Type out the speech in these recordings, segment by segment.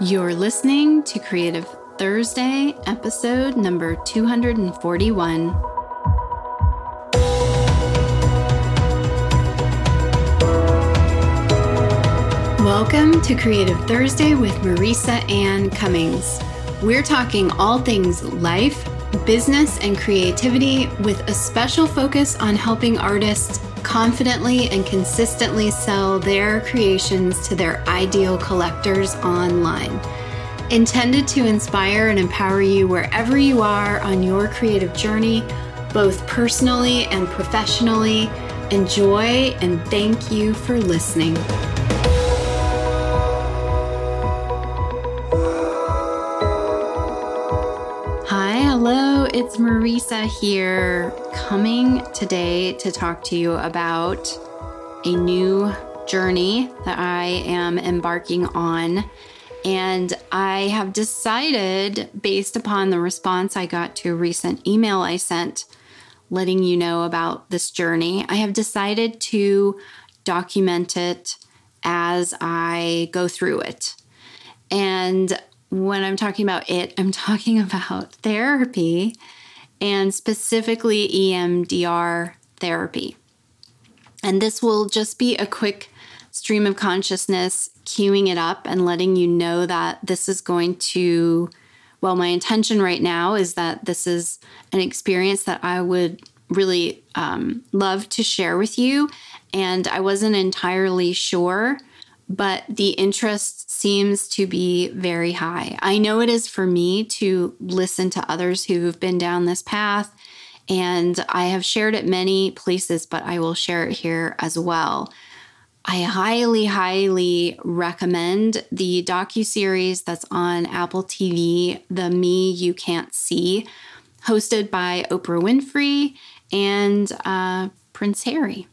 You're listening to Creative Thursday, episode number 241. Welcome to Creative Thursday with Marisa Anne Cummings. We're talking all things life, business, and creativity with a special focus on helping artists confidently and consistently sell their creations to their ideal collectors online. Intended to inspire and empower you wherever you are on your creative journey, both personally and professionally. Enjoy and thank you for listening. It's Marisa here, coming today to talk to you about a new journey that I am embarking on. And I have decided, based upon the response I got to a recent email I sent letting you know about this journey, I have decided to document it as I go through it. And when I'm talking about it, I'm talking about therapy and specifically EMDR therapy. And this will just be a quick stream of consciousness, queuing it up and letting you know that this is going to, well, my intention right now is that this is an experience that I would really um, love to share with you. And I wasn't entirely sure but the interest seems to be very high. I know it is for me to listen to others who have been down this path, and I have shared it many places, but I will share it here as well. I highly, highly recommend the docu series that's on Apple TV, "The Me You Can't See," hosted by Oprah Winfrey and uh, Prince Harry.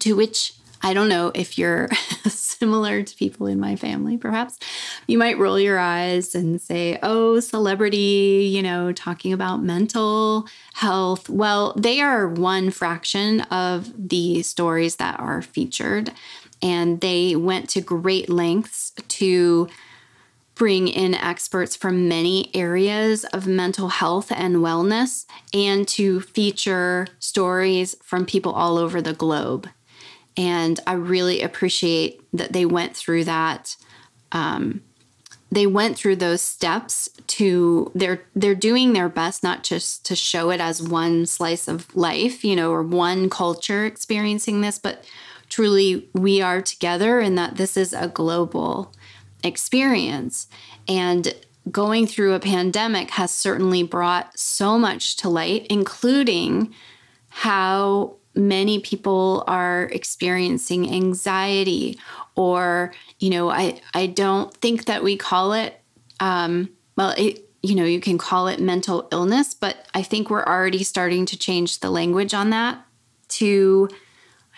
To which I don't know if you're similar to people in my family, perhaps. You might roll your eyes and say, oh, celebrity, you know, talking about mental health. Well, they are one fraction of the stories that are featured. And they went to great lengths to bring in experts from many areas of mental health and wellness and to feature stories from people all over the globe. And I really appreciate that they went through that. Um, they went through those steps to they're they're doing their best not just to show it as one slice of life you know or one culture experiencing this but truly we are together and that this is a global experience and going through a pandemic has certainly brought so much to light including how many people are experiencing anxiety or you know i i don't think that we call it um well it you know you can call it mental illness but i think we're already starting to change the language on that to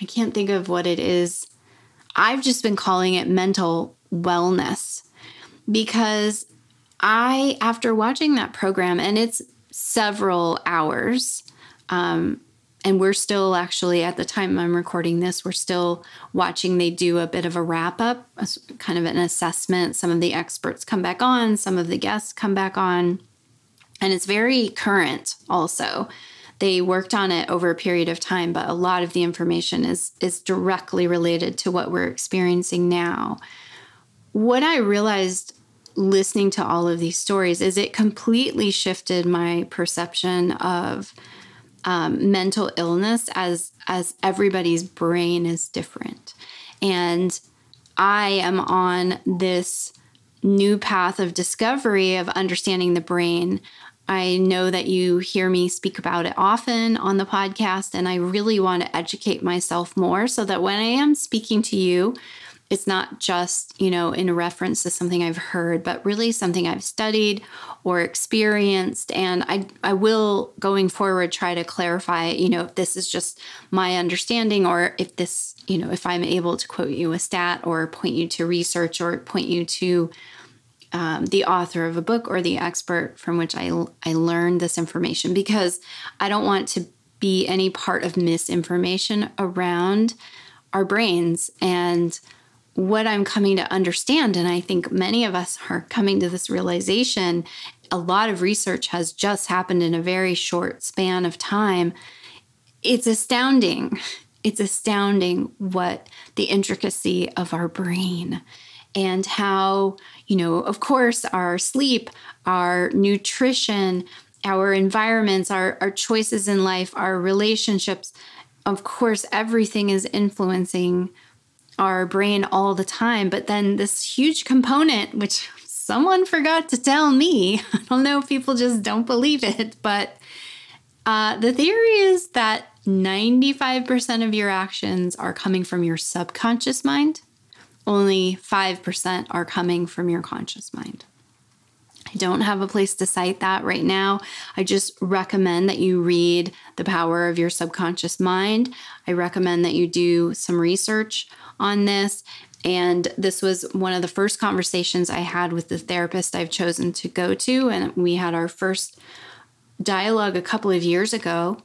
i can't think of what it is. I've just been calling it mental wellness because i after watching that program and it's several hours um, and we're still actually at the time I'm recording this, we're still watching. They do a bit of a wrap up, kind of an assessment. Some of the experts come back on, some of the guests come back on, and it's very current also. They worked on it over a period of time, but a lot of the information is is directly related to what we're experiencing now. What I realized listening to all of these stories is it completely shifted my perception of um, mental illness as as everybody's brain is different. And i am on this new path of discovery of understanding the brain. I know that you hear me speak about it often on the podcast and i really want to educate myself more so that when i am speaking to you it's not just, you know, in reference to something I've heard, but really something I've studied or experienced. And I, I will going forward try to clarify, you know, if this is just my understanding or if this, you know, if I'm able to quote you a stat or point you to research or point you to um, the author of a book or the expert from which I, I learned this information because I don't want to be any part of misinformation around our brains and what I'm coming to understand, and I think many of us are coming to this realization, a lot of research has just happened in a very short span of time. It's astounding. It's astounding what the intricacy of our brain and how, you know, of course, our sleep, our nutrition, our environments, our, our choices in life, our relationships, of course, everything is influencing our brain all the time. But then this huge component, which someone forgot to tell me, I don't know if people just don't believe it, but uh, the theory is that 95% of your actions are coming from your subconscious mind, only 5% are coming from your conscious mind. I don't have a place to cite that right now. I just recommend that you read The Power of Your Subconscious Mind. I recommend that you do some research on this. And this was one of the first conversations I had with the therapist I've chosen to go to. And we had our first dialogue a couple of years ago.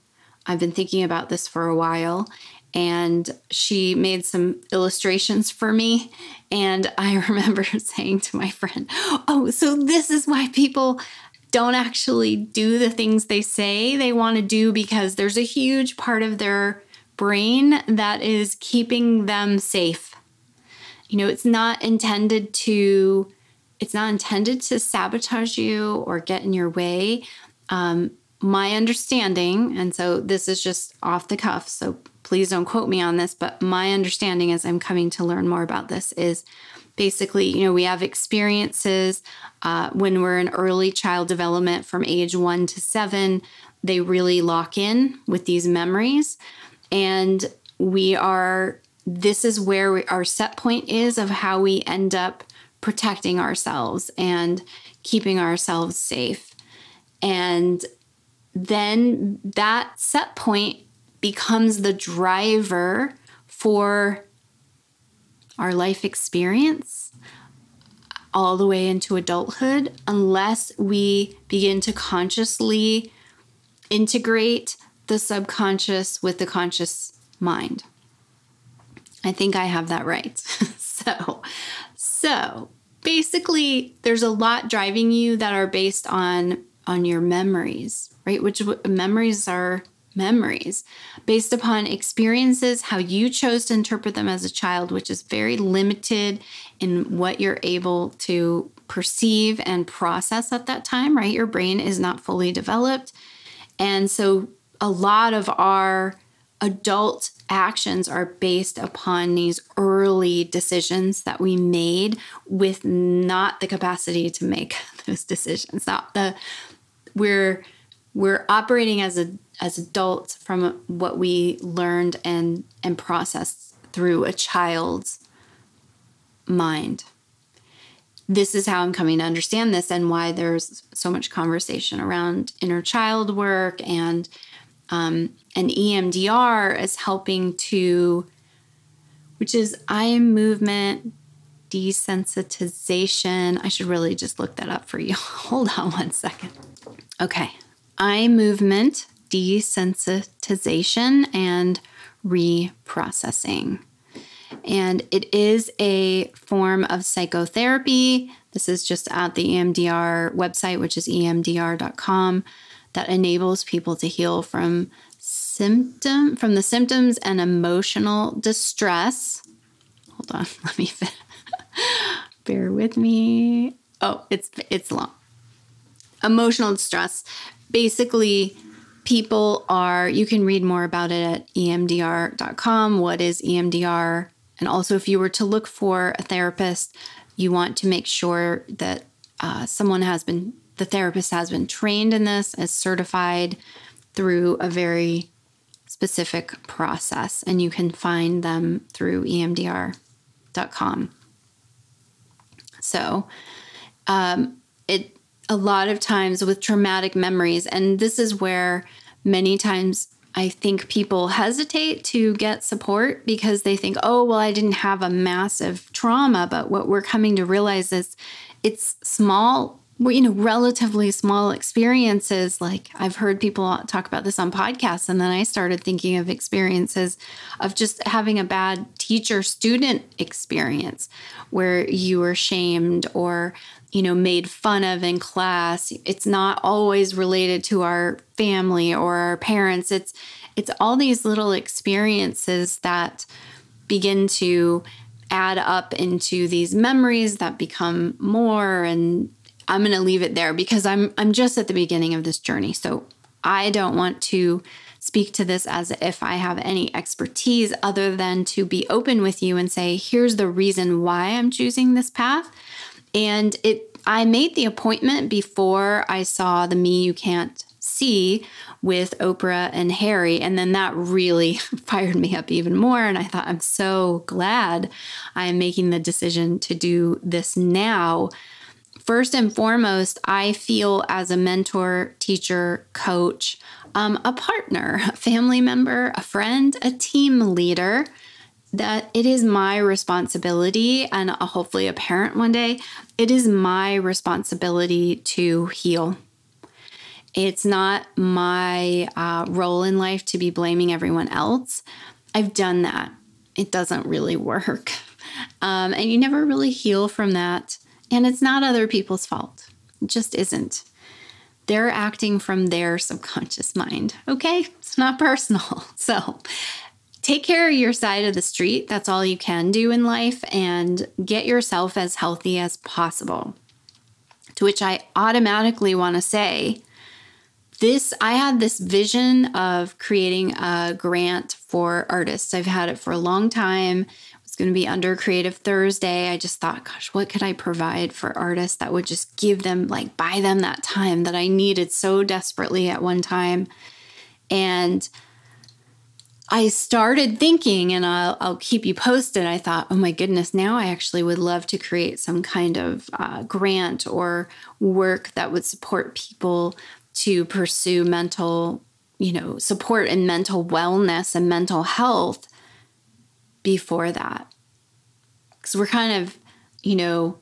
I've been thinking about this for a while. And she made some illustrations for me. And I remember saying to my friend, Oh, so this is why people don't actually do the things they say they want to do because there's a huge part of their brain that is keeping them safe. You know, it's not intended to it's not intended to sabotage you or get in your way. Um, my understanding, and so this is just off the cuff, so please don't quote me on this, but my understanding as I'm coming to learn more about this is basically, you know, we have experiences uh, when we're in early child development from age one to seven, they really lock in with these memories. And we are this is where we, our set point is of how we end up protecting ourselves and keeping ourselves safe. And then that set point becomes the driver for our life experience all the way into adulthood unless we begin to consciously integrate the subconscious with the conscious mind. I think I have that right. so, so basically there's a lot driving you that are based on on your memories, right? Which memories are memories based upon experiences, how you chose to interpret them as a child, which is very limited in what you're able to perceive and process at that time, right? Your brain is not fully developed. And so a lot of our adult actions are based upon these early decisions that we made with not the capacity to make those decisions not the we're we're operating as a as adults from what we learned and and processed through a child's mind this is how I'm coming to understand this and why there's so much conversation around inner child work and um, and EMDR is helping to, which is eye movement desensitization. I should really just look that up for you. Hold on one second. Okay. Eye movement desensitization and reprocessing. And it is a form of psychotherapy. This is just at the EMDR website, which is emdr.com that enables people to heal from symptom from the symptoms and emotional distress. Hold on, let me bear with me. Oh, it's it's long. Emotional distress. Basically, people are you can read more about it at emdr.com. What is EMDR? And also if you were to look for a therapist, you want to make sure that uh, someone has been the therapist has been trained in this, is certified through a very specific process, and you can find them through emdr.com. So, um, it a lot of times with traumatic memories, and this is where many times I think people hesitate to get support because they think, oh, well, I didn't have a massive trauma. But what we're coming to realize is it's small you know, relatively small experiences. Like I've heard people talk about this on podcasts. And then I started thinking of experiences of just having a bad teacher student experience where you were shamed or, you know, made fun of in class. It's not always related to our family or our parents. It's, it's all these little experiences that begin to add up into these memories that become more and I'm going to leave it there because I'm I'm just at the beginning of this journey. So I don't want to speak to this as if I have any expertise other than to be open with you and say here's the reason why I'm choosing this path. And it I made the appointment before I saw the me you can't see with Oprah and Harry. And then that really fired me up even more. And I thought, I'm so glad I'm making the decision to do this now First and foremost, I feel as a mentor, teacher, coach, um, a partner, a family member, a friend, a team leader, that it is my responsibility, and hopefully a parent one day, it is my responsibility to heal. It's not my uh, role in life to be blaming everyone else. I've done that. It doesn't really work. Um, and you never really heal from that. And it's not other people's fault, it just isn't. They're acting from their subconscious mind, okay? It's not personal. So take care of your side of the street. That's all you can do in life and get yourself as healthy as possible. To which I automatically want to say, this I had this vision of creating a grant for artists. I've had it for a long time It's going to be under Creative Thursday. I just thought, gosh, what could I provide for artists that would just give them, like, buy them that time that I needed so desperately at one time? And I started thinking, and I'll, I'll, keep you posted. I thought, oh my goodness, now I actually would love to create some kind of uh, grant or work that would support people to pursue mental, you know, support and mental wellness and mental health before that because we're kind of, you know,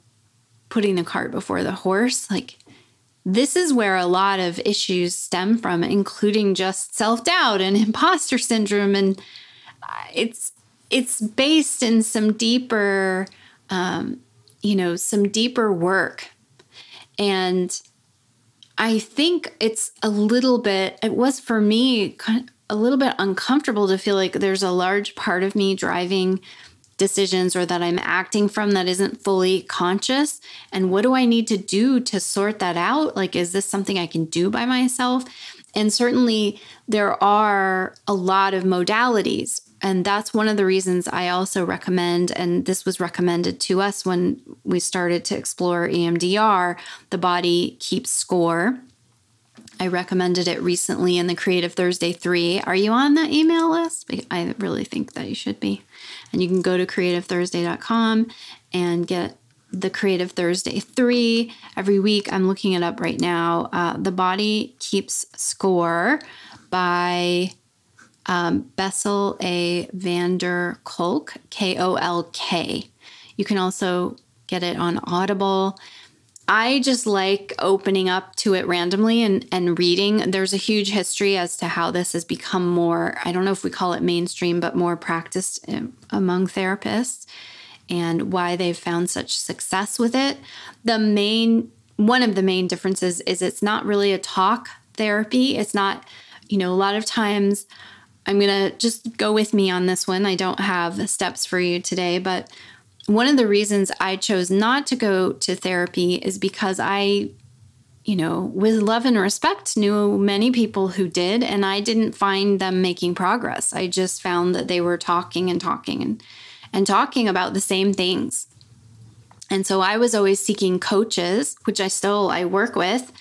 putting the cart before the horse. Like, this is where a lot of issues stem from, including just self doubt and imposter syndrome. And uh, it's, it's based in some deeper, um, you know, some deeper work. And I think it's a little bit, it was for me a little bit uncomfortable to feel like there's a large part of me driving decisions or that I'm acting from that isn't fully conscious? And what do I need to do to sort that out? Like, is this something I can do by myself? And certainly, there are a lot of modalities. And that's one of the reasons I also recommend, and this was recommended to us when we started to explore EMDR the body keeps score. I recommended it recently in the Creative Thursday 3. Are you on that email list? I really think that you should be. And you can go to creativethursday.com and get the Creative Thursday 3 every week. I'm looking it up right now. Uh, the Body Keeps Score by um, Bessel A. van der Kolk, K O L K. You can also get it on Audible. I just like opening up to it randomly and, and reading. There's a huge history as to how this has become more, I don't know if we call it mainstream, but more practiced um, among therapists and why they've found such success with it. The main, one of the main differences is it's not really a talk therapy. It's not, you know, a lot of times, I'm going to just go with me on this one. I don't have steps for you today, but one of the reasons I chose not to go to therapy is because I, you know, with love and respect, knew many people who did, and I didn't find them making progress. I just found that they were talking and talking and, and talking about the same things. And so I was always seeking coaches, which I still I work with,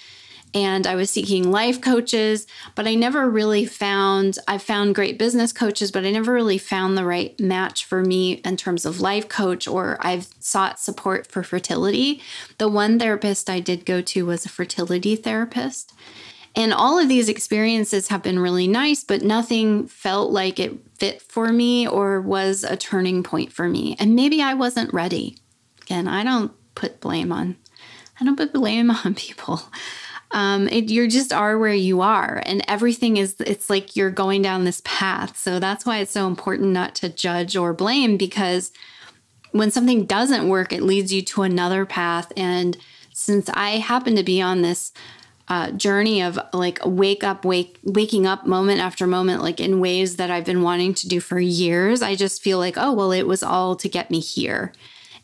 and I was seeking life coaches, but I never really found I found great business coaches, but I never really found the right match for me in terms of life coach or I've sought support for fertility. The one therapist I did go to was a fertility therapist. And all of these experiences have been really nice, but nothing felt like it fit for me or was a turning point for me. And maybe I wasn't ready. Again, I don't put blame on I don't put blame on people. Um, it, you just are where you are, and everything is. It's like you're going down this path. So that's why it's so important not to judge or blame because when something doesn't work, it leads you to another path. And since I happen to be on this uh, journey of like wake up, wake, waking up moment after moment, like in ways that I've been wanting to do for years, I just feel like, oh, well, it was all to get me here.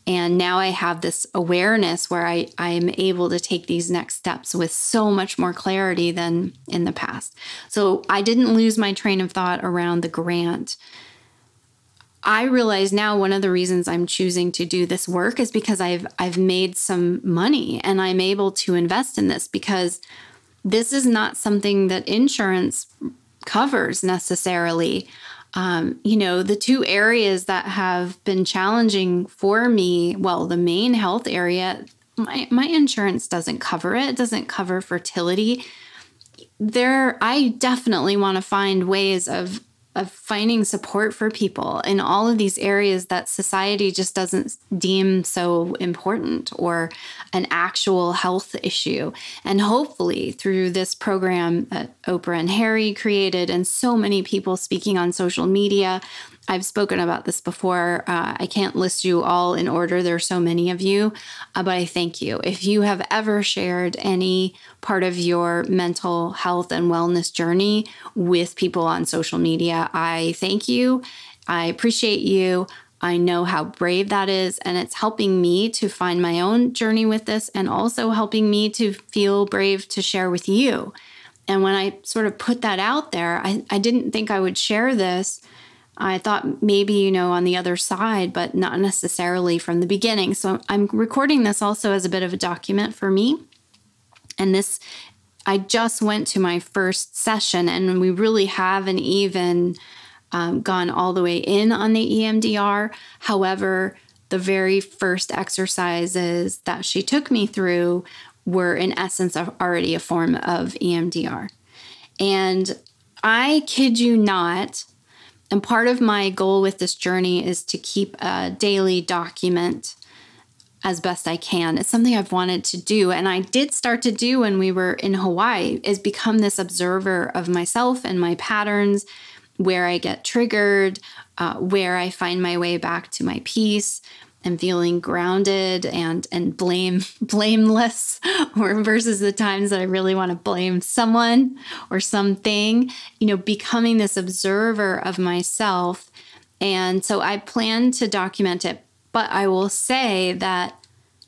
And now I have this awareness where I, I am able to take these next steps with so much more clarity than in the past. So I didn't lose my train of thought around the grant. I realize now one of the reasons I'm choosing to do this work is because I've I've made some money and I'm able to invest in this because this is not something that insurance covers necessarily. Um, you know, the two areas that have been challenging for me, well, the main health area, my, my insurance doesn't cover it, it doesn't cover fertility. There, I definitely want to find ways of of finding support for people in all of these areas that society just doesn't deem so important or an actual health issue. And hopefully, through this program that Oprah and Harry created, and so many people speaking on social media, I've spoken about this before. Uh, I can't list you all in order. There are so many of you, uh, but I thank you. If you have ever shared any part of your mental health and wellness journey with people on social media, I thank you. I appreciate you. I know how brave that is, and it's helping me to find my own journey with this and also helping me to feel brave to share with you. And when I sort of put that out there, I, I didn't think I would share this I thought maybe, you know, on the other side, but not necessarily from the beginning. So I'm recording this also as a bit of a document for me. And this, I just went to my first session, and we really haven't even um, gone all the way in on the EMDR. However, the very first exercises that she took me through were, in essence, already a form of EMDR. And I kid you not, and part of my goal with this journey is to keep a daily document as best I can. It's something I've wanted to do and I did start to do when we were in Hawaii is become this observer of myself and my patterns, where I get triggered, uh, where I find my way back to my peace, and feeling grounded and and blame blameless or versus the times that I really want to blame someone or something you know becoming this observer of myself. And so I plan to document it but I will say that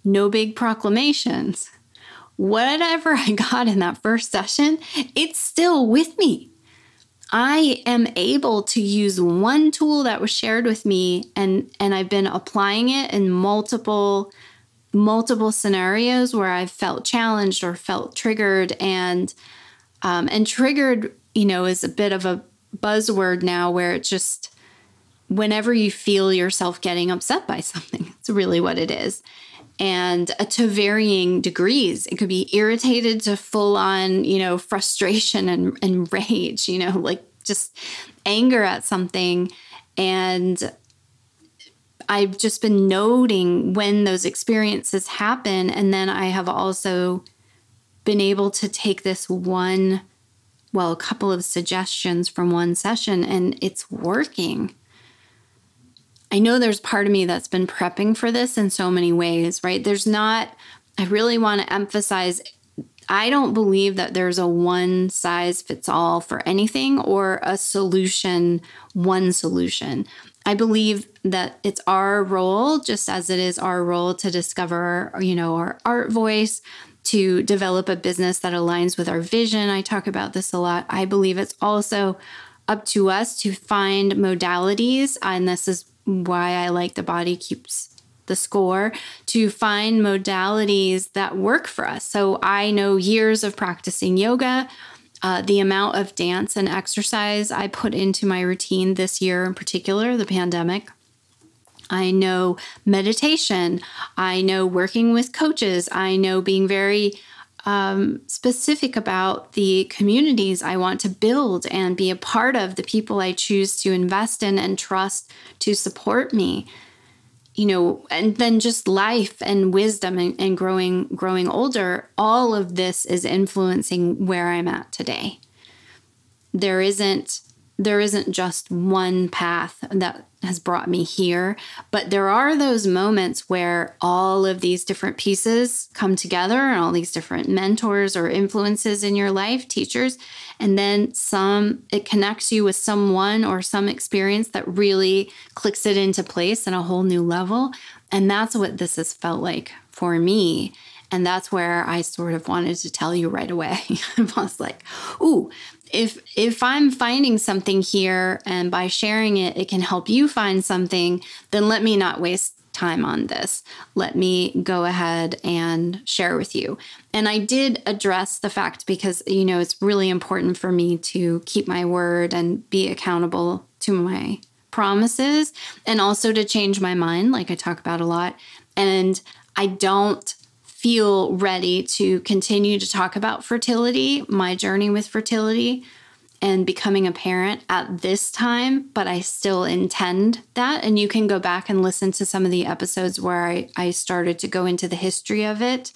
no big proclamations. Whatever I got in that first session it's still with me I am able to use one tool that was shared with me and and I've been applying it in multiple multiple scenarios where I've felt challenged or felt triggered. And um, and triggered you know is a bit of a buzzword now where it just whenever you feel yourself getting upset by something it's really what it is and uh, to varying degrees. It could be irritated to full on, you know, frustration and, and rage, you know, like just anger at something. And I've just been noting when those experiences happen. And then I have also been able to take this one, well, a couple of suggestions from one session, and it's working. I know there's part of me that's been prepping for this in so many ways, right? There's not, I really want to emphasize I don't believe that there's a one size fits all for anything or a solution, one solution. I believe that it's our role, just as it is our role to discover, you know, our art voice, to develop a business that aligns with our vision. I talk about this a lot. I believe it's also up to us to find modalities, and this is why I like the body keeps the score to find modalities that work for us. So I know years of practicing yoga, uh, the amount of dance and exercise I put into my routine this year in particular, the pandemic. I know meditation. I know working with coaches. I know being very um, specific about the communities I want to build and be a part of, the people I choose to invest in and trust to support me. you know, and then just life and wisdom and, and growing growing older, all of this is influencing where I'm at today. There isn't there isn't just one path that has brought me here, but there are those moments where all of these different pieces come together and all these different mentors or influences in your life, teachers, and then some it connects you with someone or some experience that really clicks it into place in a whole new level. And that's what this has felt like for me. And that's where I sort of wanted to tell you right away. I was like, ooh, if if i'm finding something here and by sharing it it can help you find something then let me not waste time on this. Let me go ahead and share with you. And i did address the fact because you know it's really important for me to keep my word and be accountable to my promises and also to change my mind like i talk about a lot. And i don't feel ready to continue to talk about fertility, my journey with fertility, and becoming a parent at this time, but I still intend that. And you can go back and listen to some of the episodes where I, I started to go into the history of it.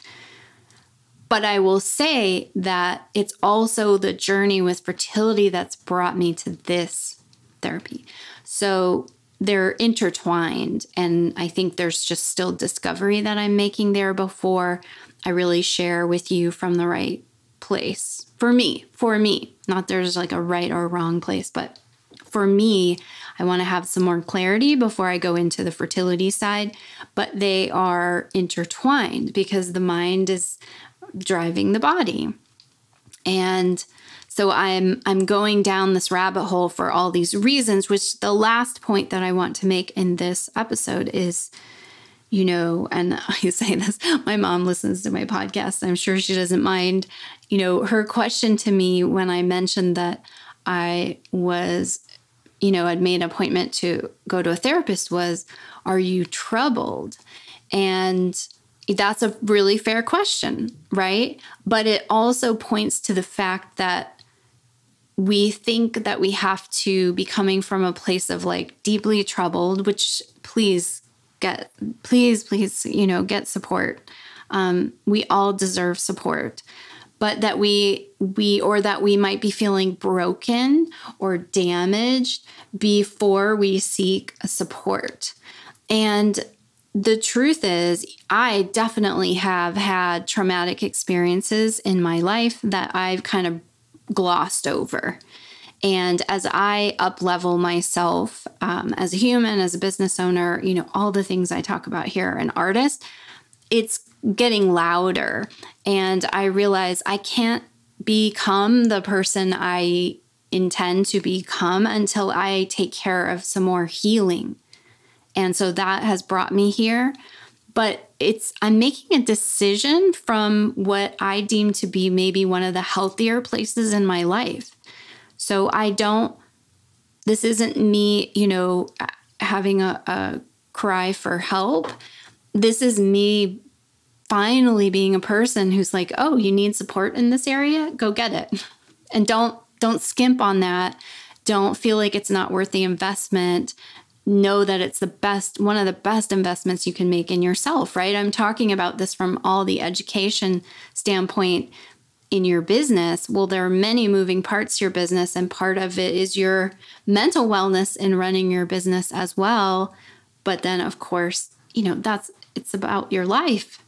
But I will say that it's also the journey with fertility that's brought me to this therapy. So they're intertwined. And I think there's just still discovery that I'm making there before I really share with you from the right place. For me, for me, not there's like a right or wrong place, but for me, I want to have some more clarity before I go into the fertility side, but they are intertwined because the mind is driving the body. And so I'm I'm going down this rabbit hole for all these reasons, which the last point that I want to make in this episode is you know, and I say this, my mom listens to my podcast. I'm sure she doesn't mind. You know, her question to me when I mentioned that I was, you know, had made an appointment to go to a therapist was, Are you troubled? And that's a really fair question, right? But it also points to the fact that we think that we have to be coming from a place of like deeply troubled, which please get, please, please, you know, get support. Um, we all deserve support but that we we or that we might be feeling broken or damaged before we seek support and the truth is i definitely have had traumatic experiences in my life that i've kind of glossed over. And as I up level myself um, as a human, as a business owner, you know, all the things I talk about here, an artist, it's getting louder. And I realize I can't become the person I intend to become until I take care of some more healing. And so that has brought me here but it's I'm making a decision from what I deem to be maybe one of the healthier places in my life. So I don't this isn't me, you know, having a, a cry for help. This is me finally being a person who's like, "Oh, you need support in this area? Go get it." And don't don't skimp on that. Don't feel like it's not worth the investment know that it's the best one of the best investments you can make in yourself right? I'm talking about this from all the education standpoint in your business. Well there are many moving parts to your business and part of it is your mental wellness in running your business as well. But then of course you know that's it's about your life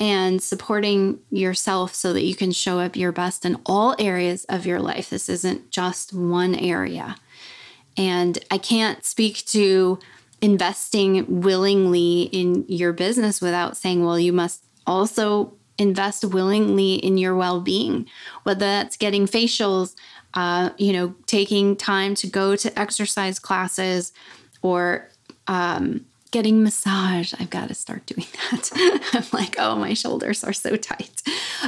and supporting yourself so that you can show up your best in all areas of your life. This isn't just one area and I can't speak to investing willingly in your business without saying, well, you must also invest willingly in your well-being. Whether that's getting facials uh, you know taking time to go to exercise classes or um, getting massage. I've got to start doing that. I'm like oh my shoulders are so tight.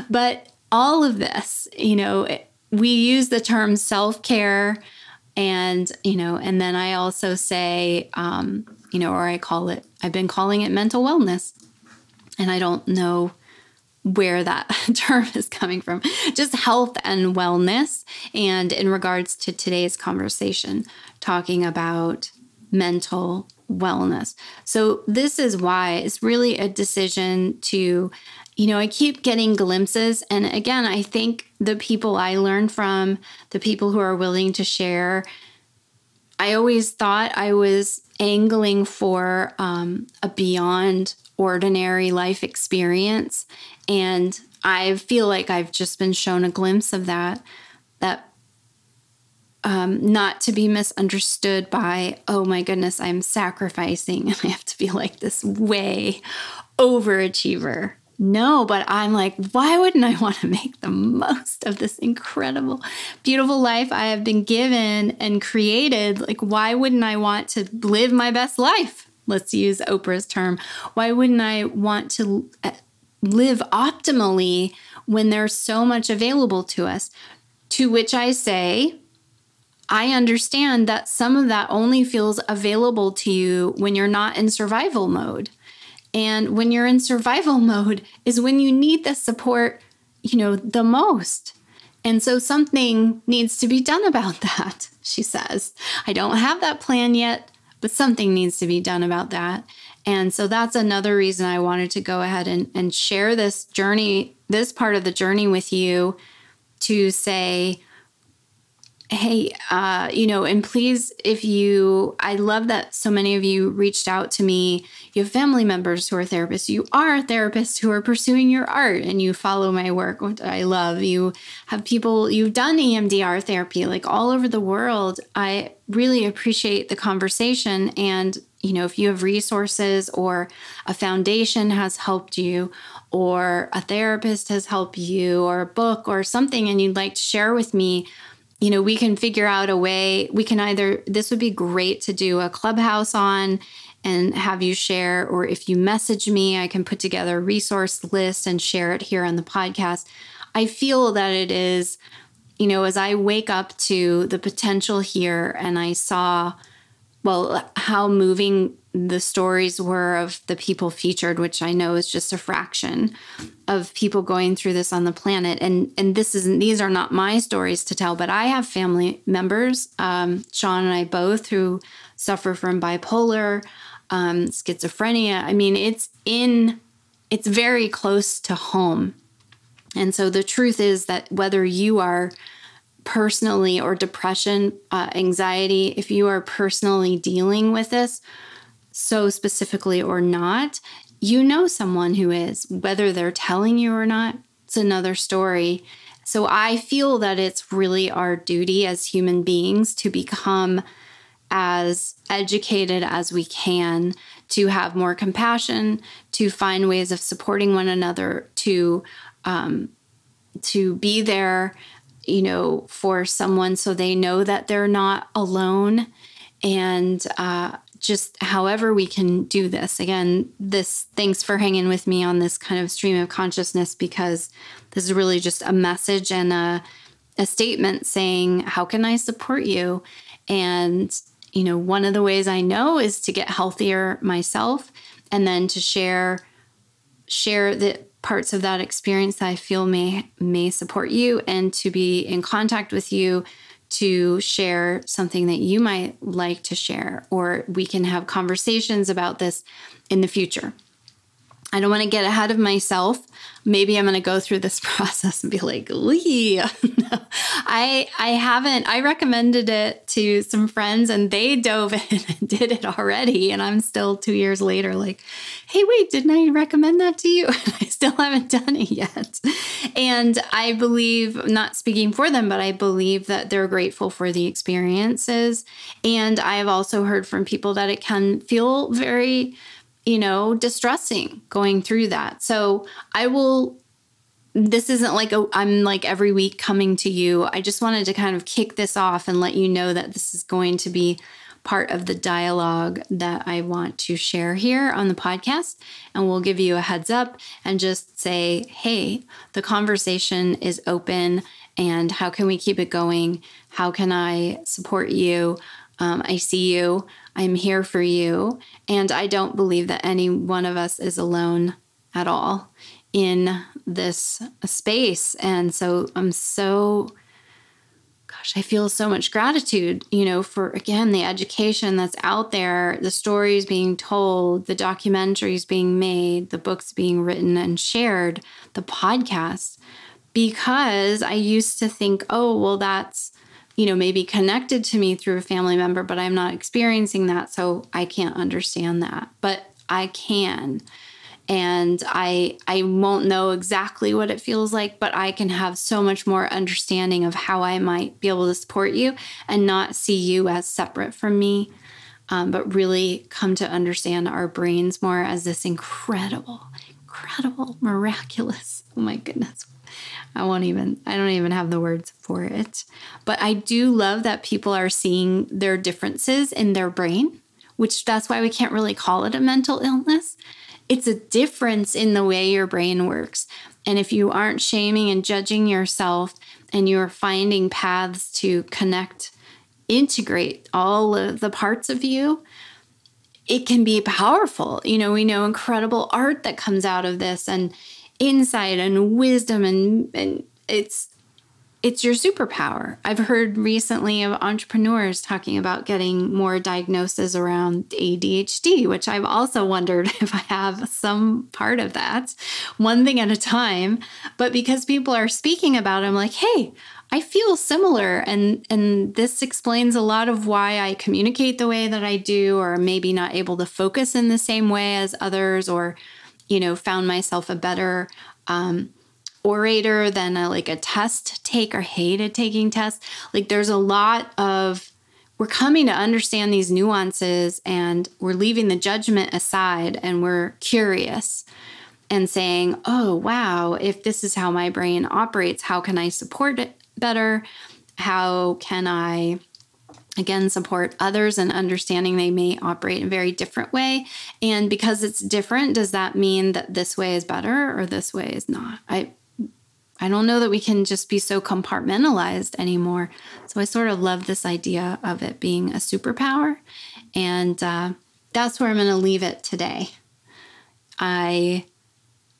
But all of this you know we use the term self-care and, you know, and then I also say, um, you know, or I call it, I've been calling it mental wellness. And I don't know where that term is coming from, just health and wellness. And in regards to today's conversation, talking about mental wellness. So, this is why it's really a decision to, you know, I keep getting glimpses. And again, I think the people I learn from, the people who are willing to share, I always thought I was angling for um, a beyond ordinary life experience. And I feel like I've just been shown a glimpse of that. That um, not to be misunderstood by, oh my goodness, I'm sacrificing and I have to be like this way overachiever. No, but I'm like, why wouldn't I want to make the most of this incredible, beautiful life I have been given and created? Like, why wouldn't I want to live my best life? Let's use Oprah's term. Why wouldn't I want to uh, live optimally when there's so much available to us? To which I say, I understand that some of that only feels available to you when you're not in survival mode. And when you're in survival mode is when you need the support, you know, the most. And so something needs to be done about that, she says. I don't have that plan yet, but something needs to be done about that. And so that's another reason I wanted to go ahead and, and share this journey, this part of the journey with you to say, hey, uh, you know, and please, if you, I love that so many of you reached out to me. You have family members who are therapists. You are therapists who are pursuing your art and you follow my work, which I love. You have people, you've done EMDR therapy like all over the world. I really appreciate the conversation. And, you know, if you have resources or a foundation has helped you, or a therapist has helped you, or a book or something, and you'd like to share with me, you know, we can figure out a way. We can either, this would be great to do a clubhouse on and have you share, or if you message me, I can put together a resource list and share it here on the podcast. I feel that it is, you know, as I wake up to the potential here and I saw, well, how moving the stories were of the people featured, which I know is just a fraction of people going through this on the planet. And and this isn't these are not my stories to tell, but I have family members, um, Sean and I both, who suffer from bipolar, um, schizophrenia. I mean, it's in it's very close to home. And so the truth is that whether you are personally or depression, uh, anxiety, if you are personally dealing with this, so specifically or not, you know someone who is, whether they're telling you or not, it's another story. So I feel that it's really our duty as human beings to become as educated as we can, to have more compassion, to find ways of supporting one another, to um, to be there, you know, for someone so they know that they're not alone, and uh, just however we can do this. Again, this thanks for hanging with me on this kind of stream of consciousness because this is really just a message and a, a statement saying, How can I support you? And, you know, one of the ways I know is to get healthier myself and then to share share the parts of that experience that I feel may may support you and to be in contact with you to share something that you might like to share, or we can have conversations about this in the future. I don't want to get ahead of myself. Maybe I'm going to go through this process and be like, Lee, no, I I haven't. I recommended it to some friends and they dove in and did it already. And I'm still two years later, like, hey, wait, didn't I recommend that to you? I still haven't done it yet. And I believe, not speaking for them, but I believe that they're grateful for the experiences. And I have also heard from people that it can feel very you know, distressing going through that. So I will this isn't like i I'm like every week coming to you. I just wanted to kind of kick this off and let you know that this is going to be part of the dialogue that I want to share here on the podcast. And we'll give you a heads up and just say, hey, the conversation is open. And how can we keep it going? How can I support you? Um, I see you. I'm here for you. And I don't believe that any one of us is alone at all in this space. And so I'm so, gosh, I feel so much gratitude, you know, for again the education that's out there, the stories being told, the documentaries being made, the books being written and shared, the podcast, because I used to think, oh, well, that's, you know, maybe connected to me through a family member, but I'm not experiencing that. So I can't understand that. But I can and I I won't know exactly what it feels like, but I can have so much more understanding of how I might be able to support you and not see you as separate from me, um, but really come to understand our brains more as this incredible, incredible, miraculous. Oh my goodness. I won't even, I don't even have the words for it. But I do love that people are seeing their differences in their brain, which that's why we can't really call it a mental illness it's a difference in the way your brain works. And if you aren't shaming and judging yourself and you're finding paths to connect, integrate all of the parts of you, it can be powerful. You know, we know incredible art that comes out of this and insight and wisdom and and it's it's your superpower. I've heard recently of entrepreneurs talking about getting more diagnoses around ADHD, which I've also wondered if I have some part of that, one thing at a time. But because people are speaking about it, I'm like, hey, I feel similar and and this explains a lot of why I communicate the way that I do or maybe not able to focus in the same way as others or you know found myself a better um, orator than a, like a test take or hated taking tests. Like there's a lot of we're coming to understand these nuances and we're leaving the judgment aside and we're curious and saying, "Oh, wow, if this is how my brain operates, how can I support it better? How can I again support others and understanding they may operate in a very different way and because it's different does that mean that this way is better or this way is not i I don't know that we can just be so compartmentalized anymore. So I sort of love this idea of it being a superpower. And uh, that's where I'm going to leave it today. I,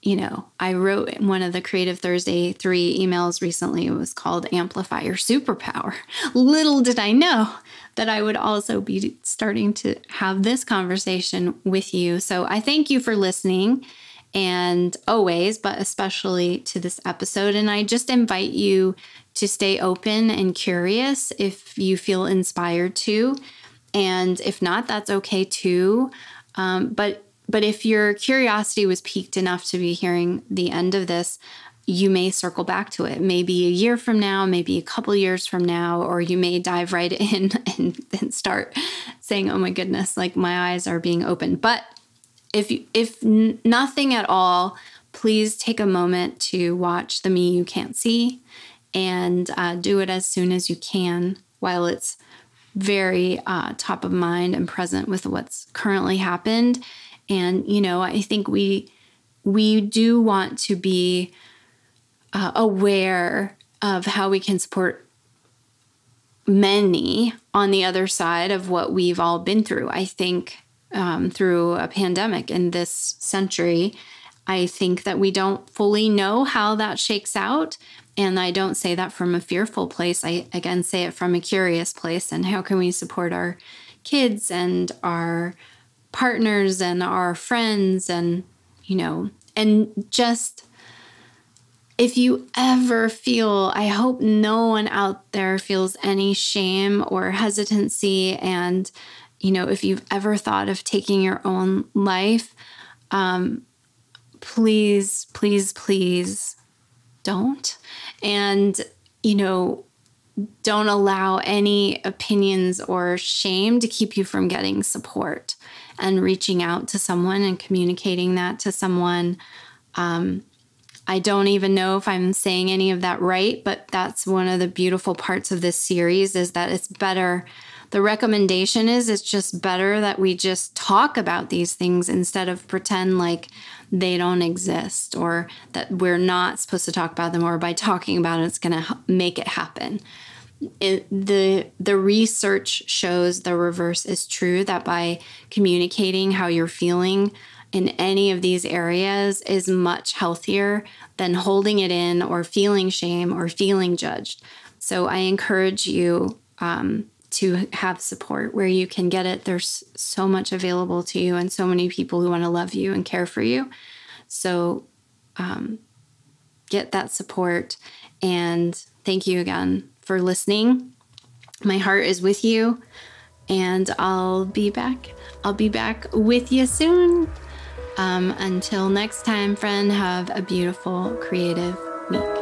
you know, I wrote one of the Creative Thursday three emails recently. It was called Amplify Your Superpower. Little did I know that I would also be starting to have this conversation with you. So I thank you for listening and always, but especially to this episode. And I just invite you to stay open and curious if you feel inspired to. And if not, that's okay too. Um, but but if your curiosity was piqued enough to be hearing the end of this, you may circle back to it maybe a year from now, maybe a couple years from now, or you may dive right in and, and start saying, Oh my goodness, like my eyes are being opened. But if you, if nothing at all, please take a moment to watch the me you can't see and uh, do it as soon as you can while it's very uh, top of mind and present with what's currently happened. And you know, I think we we do want to be uh, aware of how we can support many on the other side of what we've all been through. I think um, through a pandemic in this century. I think that we don't fully know how that shakes out. And I don't say that from a fearful place. I again say it from a curious place. And how can we support our kids and our partners and our friends and, you know, and just if you ever feel, I hope no one out there feels any shame or hesitancy and you know, if you've ever thought of taking your own life, um, please, please, please don't. And, you know, don't allow any opinions or shame to keep you from getting support and reaching out to someone and communicating that to someone. Um, I don't even know if I'm saying any of that right, but that's one of the beautiful parts of this series is that it's better the recommendation is it's just better that we just talk about these things instead of pretend like they don't exist or that we're not supposed to talk about them or by talking about it it's going to make it happen it, the the research shows the reverse is true that by communicating how you're feeling in any of these areas is much healthier than holding it in or feeling shame or feeling judged So I encourage you um, to have support where you can get it. There's so much available to you and so many people who want to love you and care for you. So um, get that support. And thank you again for listening. My heart is with you, and I'll be back. I'll be back with you soon. Um, until next time, friend, have a beautiful, creative week.